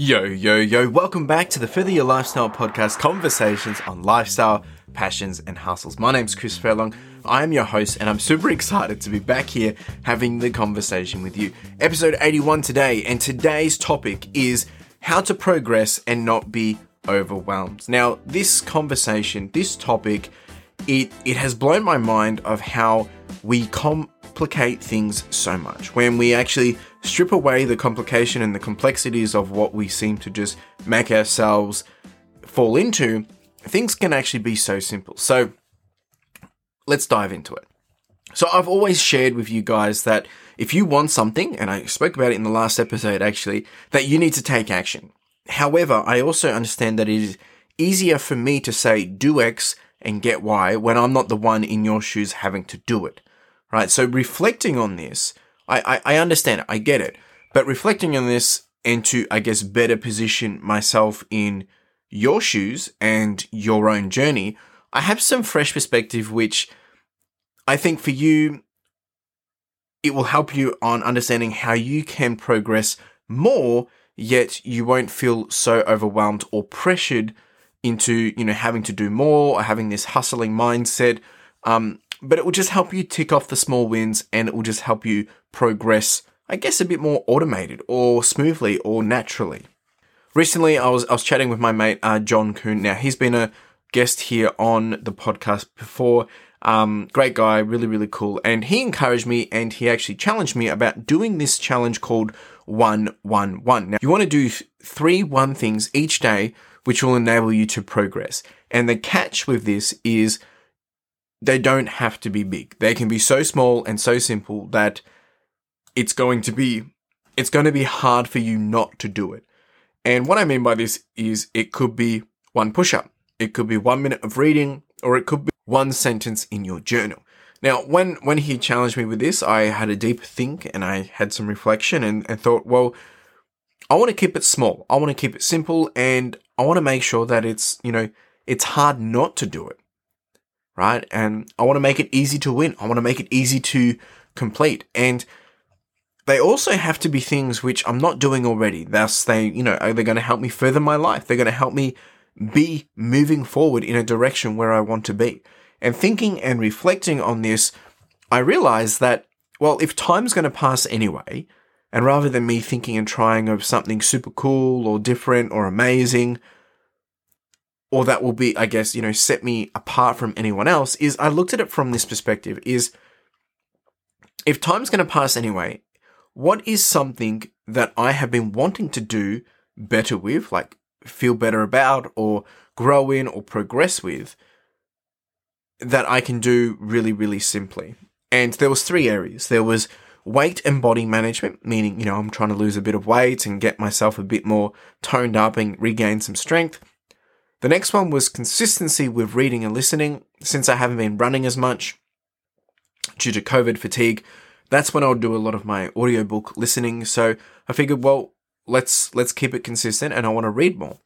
Yo, yo, yo, welcome back to the Further Your Lifestyle podcast conversations on lifestyle, passions, and hustles. My name's Chris Furlong. I am your host, and I'm super excited to be back here having the conversation with you. Episode 81 today, and today's topic is how to progress and not be overwhelmed. Now, this conversation, this topic, it, it has blown my mind of how we complicate things so much. When we actually strip away the complication and the complexities of what we seem to just make ourselves fall into, things can actually be so simple. So let's dive into it. So I've always shared with you guys that if you want something, and I spoke about it in the last episode actually, that you need to take action. However, I also understand that it is easier for me to say do X and get Y when I'm not the one in your shoes having to do it. Right? So reflecting on this, I, I, I understand it. I get it. But reflecting on this and to, I guess, better position myself in your shoes and your own journey, I have some fresh perspective, which I think for you, it will help you on understanding how you can progress more, yet you won't feel so overwhelmed or pressured into, you know, having to do more or having this hustling mindset. Um, but it will just help you tick off the small wins and it will just help you progress, I guess, a bit more automated or smoothly or naturally. Recently, I was I was chatting with my mate uh, John Kuhn. Now he's been a guest here on the podcast before. Um, great guy, really really cool, and he encouraged me and he actually challenged me about doing this challenge called one one one. Now you want to do three one things each day, which will enable you to progress. And the catch with this is they don't have to be big. They can be so small and so simple that it's going to be it's going to be hard for you not to do it. And what I mean by this is it could be one push up, it could be one minute of reading, or it could be one sentence in your journal. Now, when, when he challenged me with this, I had a deep think and I had some reflection and, and thought, well, I want to keep it small. I want to keep it simple and I want to make sure that it's, you know, it's hard not to do it. Right. And I want to make it easy to win. I want to make it easy to complete. And they also have to be things which I'm not doing already. Thus, they, you know, are they going to help me further my life? They're going to help me be moving forward in a direction where I want to be. And thinking and reflecting on this, I realized that, well, if time's going to pass anyway, and rather than me thinking and trying of something super cool or different or amazing, or that will be, I guess, you know, set me apart from anyone else, is I looked at it from this perspective is if time's going to pass anyway, what is something that I have been wanting to do better with, like feel better about or grow in or progress with that I can do really, really simply. And there was three areas. There was weight and body management, meaning, you know, I'm trying to lose a bit of weight and get myself a bit more toned up and regain some strength. The next one was consistency with reading and listening. Since I haven't been running as much due to COVID fatigue, that's when I'll do a lot of my audiobook listening. So I figured, well, let's let's keep it consistent and I want to read more.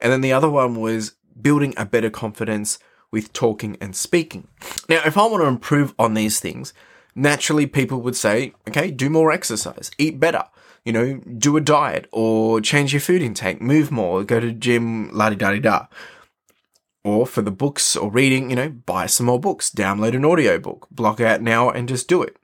And then the other one was building a better confidence with talking and speaking. Now, if I want to improve on these things, naturally people would say, okay, do more exercise, eat better, you know, do a diet or change your food intake, move more, go to gym, la di da di da. Or for the books or reading, you know, buy some more books, download an audiobook, block out an hour and just do it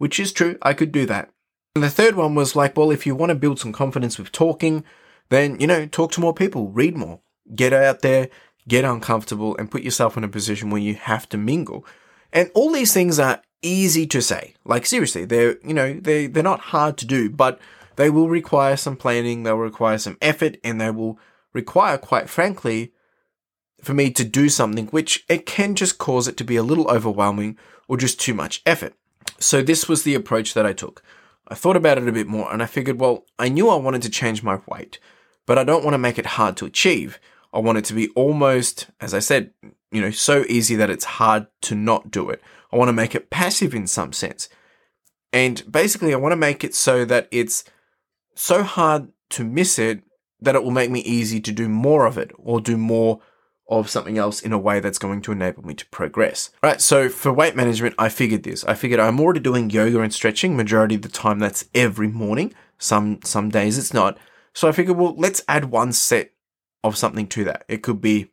which is true, I could do that. And the third one was like, well, if you want to build some confidence with talking, then, you know, talk to more people, read more, get out there, get uncomfortable, and put yourself in a position where you have to mingle. And all these things are easy to say. Like, seriously, they're, you know, they, they're not hard to do, but they will require some planning, they'll require some effort, and they will require, quite frankly, for me to do something which it can just cause it to be a little overwhelming or just too much effort. So this was the approach that I took. I thought about it a bit more and I figured, well, I knew I wanted to change my weight, but I don't want to make it hard to achieve. I want it to be almost, as I said, you know, so easy that it's hard to not do it. I want to make it passive in some sense. And basically, I want to make it so that it's so hard to miss it that it will make me easy to do more of it or do more of something else in a way that's going to enable me to progress. Right. So for weight management, I figured this. I figured I'm already doing yoga and stretching majority of the time. That's every morning. Some, some days it's not, So I figured, well, let's add one set of something to that. It could be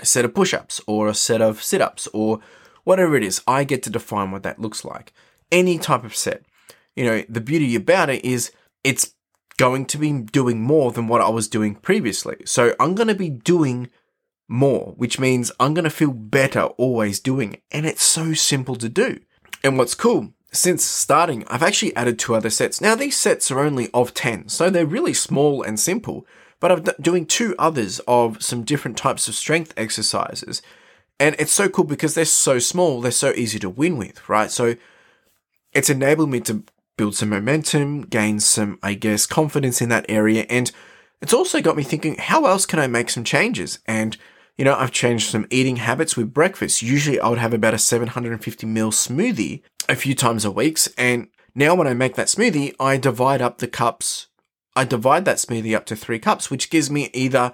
a set of push ups or a set of sit ups or whatever it is. I get to define what that looks like. Any type of set. You know, the beauty about it is it's going to be doing more than what I was doing previously. So I'm going to be doing more, which means I'm going to feel better always doing it. And it's so simple to do. And what's cool, since starting, I've actually added two other sets. Now these sets are only of 10, so they're really small and simple, but I'm doing two others of some different types of strength exercises. And it's so cool because they're so small, they're so easy to win with, right? So it's enabled me to build some momentum, gain some, I guess, confidence in that area. And it's also got me thinking, how else can I make some changes? And, you know, I've changed some eating habits with breakfast. Usually I would have about a 750 ml smoothie a few times a week. And now when I make that smoothie, I divide up the cups. I divide that smoothie up to three cups, which gives me either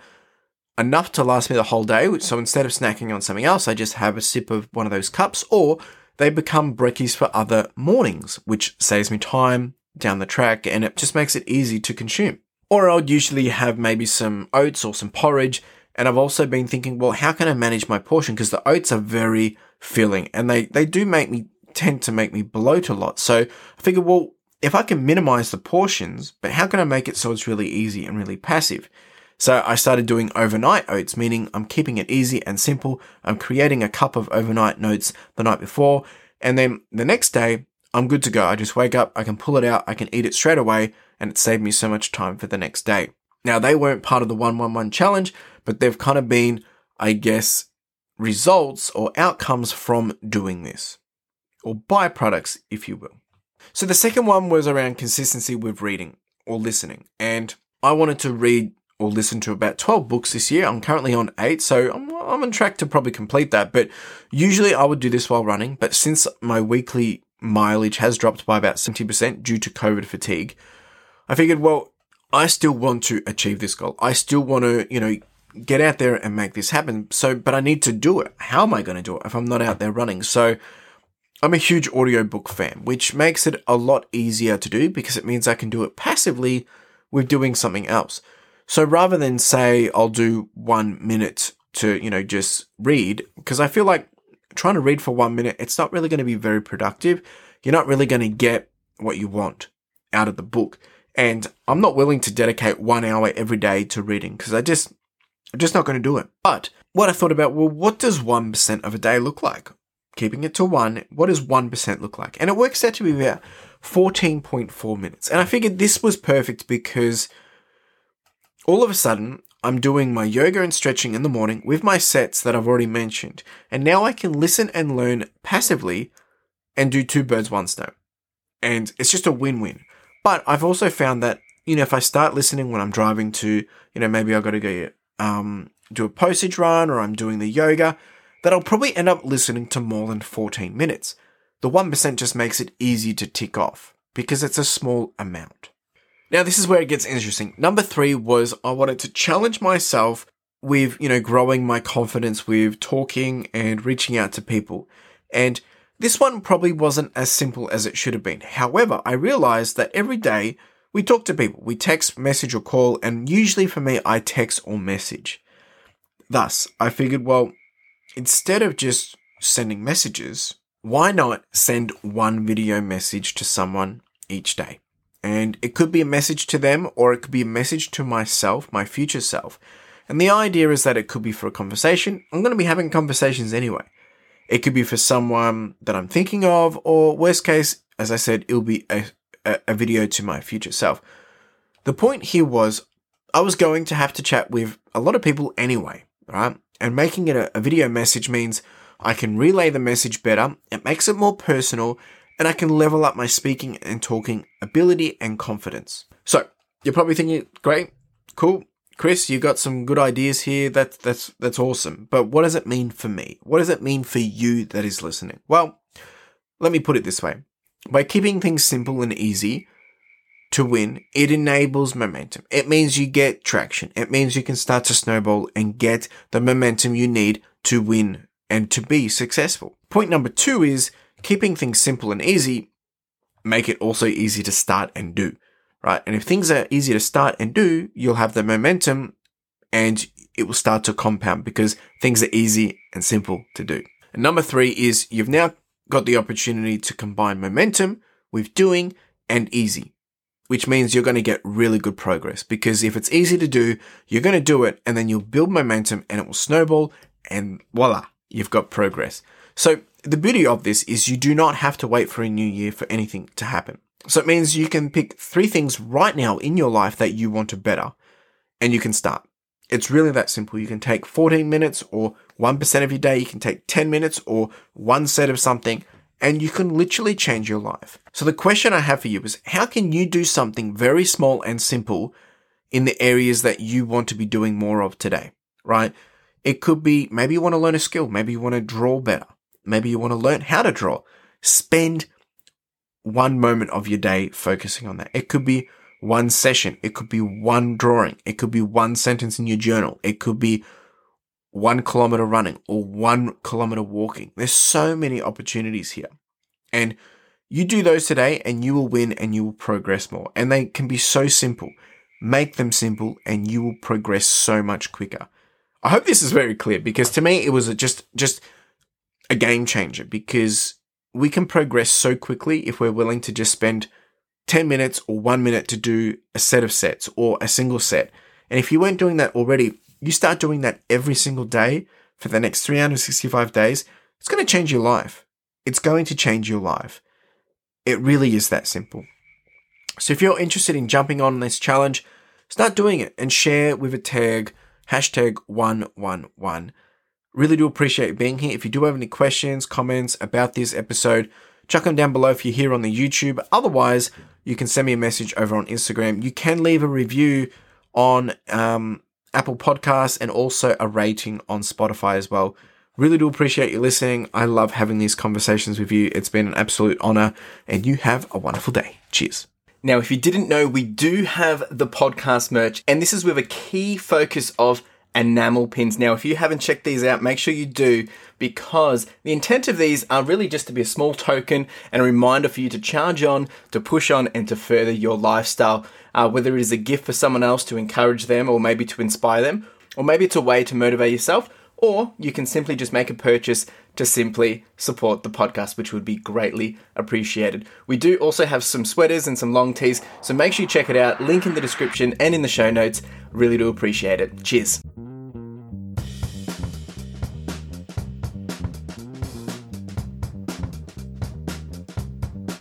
enough to last me the whole day. So instead of snacking on something else, I just have a sip of one of those cups or they become brekkies for other mornings, which saves me time down the track and it just makes it easy to consume. Or I'll usually have maybe some oats or some porridge. And I've also been thinking, well, how can I manage my portion? Because the oats are very filling and they, they do make me tend to make me bloat a lot. So I figured, well, if I can minimize the portions, but how can I make it so it's really easy and really passive? So I started doing overnight oats, meaning I'm keeping it easy and simple. I'm creating a cup of overnight oats the night before. And then the next day, I'm good to go. I just wake up, I can pull it out, I can eat it straight away, and it saved me so much time for the next day. Now, they weren't part of the 111 challenge, but they've kind of been, I guess, results or outcomes from doing this, or byproducts, if you will. So the second one was around consistency with reading or listening. And I wanted to read or listen to about 12 books this year. I'm currently on eight, so I'm, I'm on track to probably complete that. But usually I would do this while running. But since my weekly mileage has dropped by about 70% due to COVID fatigue, I figured, well, I still want to achieve this goal. I still want to, you know, get out there and make this happen. So, but I need to do it. How am I going to do it if I'm not out there running? So, I'm a huge audiobook fan, which makes it a lot easier to do because it means I can do it passively with doing something else. So rather than say I'll do one minute to, you know, just read, because I feel like trying to read for one minute, it's not really going to be very productive. You're not really going to get what you want out of the book. And I'm not willing to dedicate one hour every day to reading because I just, I'm just not going to do it. But what I thought about, well, what does 1% of a day look like? Keeping it to one, what does 1% look like? And it works out to be about 14.4 minutes. And I figured this was perfect because all of a sudden, I'm doing my yoga and stretching in the morning with my sets that I've already mentioned, and now I can listen and learn passively and do two birds, one stone. And it's just a win win. But I've also found that, you know, if I start listening when I'm driving to, you know, maybe I've got to go um, do a postage run or I'm doing the yoga, that I'll probably end up listening to more than 14 minutes. The 1% just makes it easy to tick off because it's a small amount. Now, this is where it gets interesting. Number three was I wanted to challenge myself with, you know, growing my confidence with talking and reaching out to people. And this one probably wasn't as simple as it should have been. However, I realized that every day we talk to people, we text, message, or call, and usually for me, I text or message. Thus, I figured, well, instead of just sending messages, why not send one video message to someone each day? And it could be a message to them or it could be a message to myself, my future self. And the idea is that it could be for a conversation. I'm going to be having conversations anyway. It could be for someone that I'm thinking of, or worst case, as I said, it'll be a, a, video to my future self. The point here was I was going to have to chat with a lot of people anyway, right? And making it a, a video message means I can relay the message better. It makes it more personal and I can level up my speaking and talking ability and confidence. So you're probably thinking, great, cool. Chris, you got some good ideas here. That's, that's, that's awesome. But what does it mean for me? What does it mean for you that is listening? Well, let me put it this way. By keeping things simple and easy to win, it enables momentum. It means you get traction. It means you can start to snowball and get the momentum you need to win and to be successful. Point number two is keeping things simple and easy make it also easy to start and do, right? And if things are easy to start and do, you'll have the momentum and it will start to compound because things are easy and simple to do. And number three is you've now got the opportunity to combine momentum with doing and easy, which means you're going to get really good progress because if it's easy to do, you're going to do it and then you'll build momentum and it will snowball and voila, you've got progress. So the beauty of this is you do not have to wait for a new year for anything to happen. So it means you can pick three things right now in your life that you want to better and you can start. It's really that simple. You can take 14 minutes or 1% of your day. You can take 10 minutes or one set of something and you can literally change your life. So the question I have for you is how can you do something very small and simple in the areas that you want to be doing more of today, right? It could be maybe you want to learn a skill. Maybe you want to draw better. Maybe you want to learn how to draw. Spend one moment of your day focusing on that. It could be one session. It could be one drawing. It could be one sentence in your journal. It could be one kilometer running or one kilometer walking. There's so many opportunities here. And you do those today and you will win and you will progress more. And they can be so simple. Make them simple and you will progress so much quicker. I hope this is very clear because to me it was just just a game changer because we can progress so quickly if we're willing to just spend 10 minutes or 1 minute to do a set of sets or a single set. And if you weren't doing that already, you start doing that every single day for the next 365 days, it's going to change your life. It's going to change your life. It really is that simple. So if you're interested in jumping on this challenge, start doing it and share with a tag, hashtag 111. Really do appreciate being here. If you do have any questions, comments about this episode, chuck them down below if you're here on the YouTube. Otherwise, you can send me a message over on Instagram. You can leave a review on um, Apple Podcasts, and also a rating on Spotify as well. Really do appreciate you listening. I love having these conversations with you. It's been an absolute honor, and you have a wonderful day. Cheers. Now, if you didn't know, we do have the podcast merch, and this is with a key focus of enamel pins. Now, if you haven't checked these out, make sure you do because the intent of these are really just to be a small token and a reminder for you to charge on, to push on, and to further your lifestyle. Uh, whether it is a gift for someone else to encourage them or maybe to inspire them, or maybe it's a way to motivate yourself, or you can simply just make a purchase to simply support the podcast, which would be greatly appreciated. We do also have some sweaters and some long tees, so make sure you check it out. Link in the description and in the show notes. Really do appreciate it. Cheers.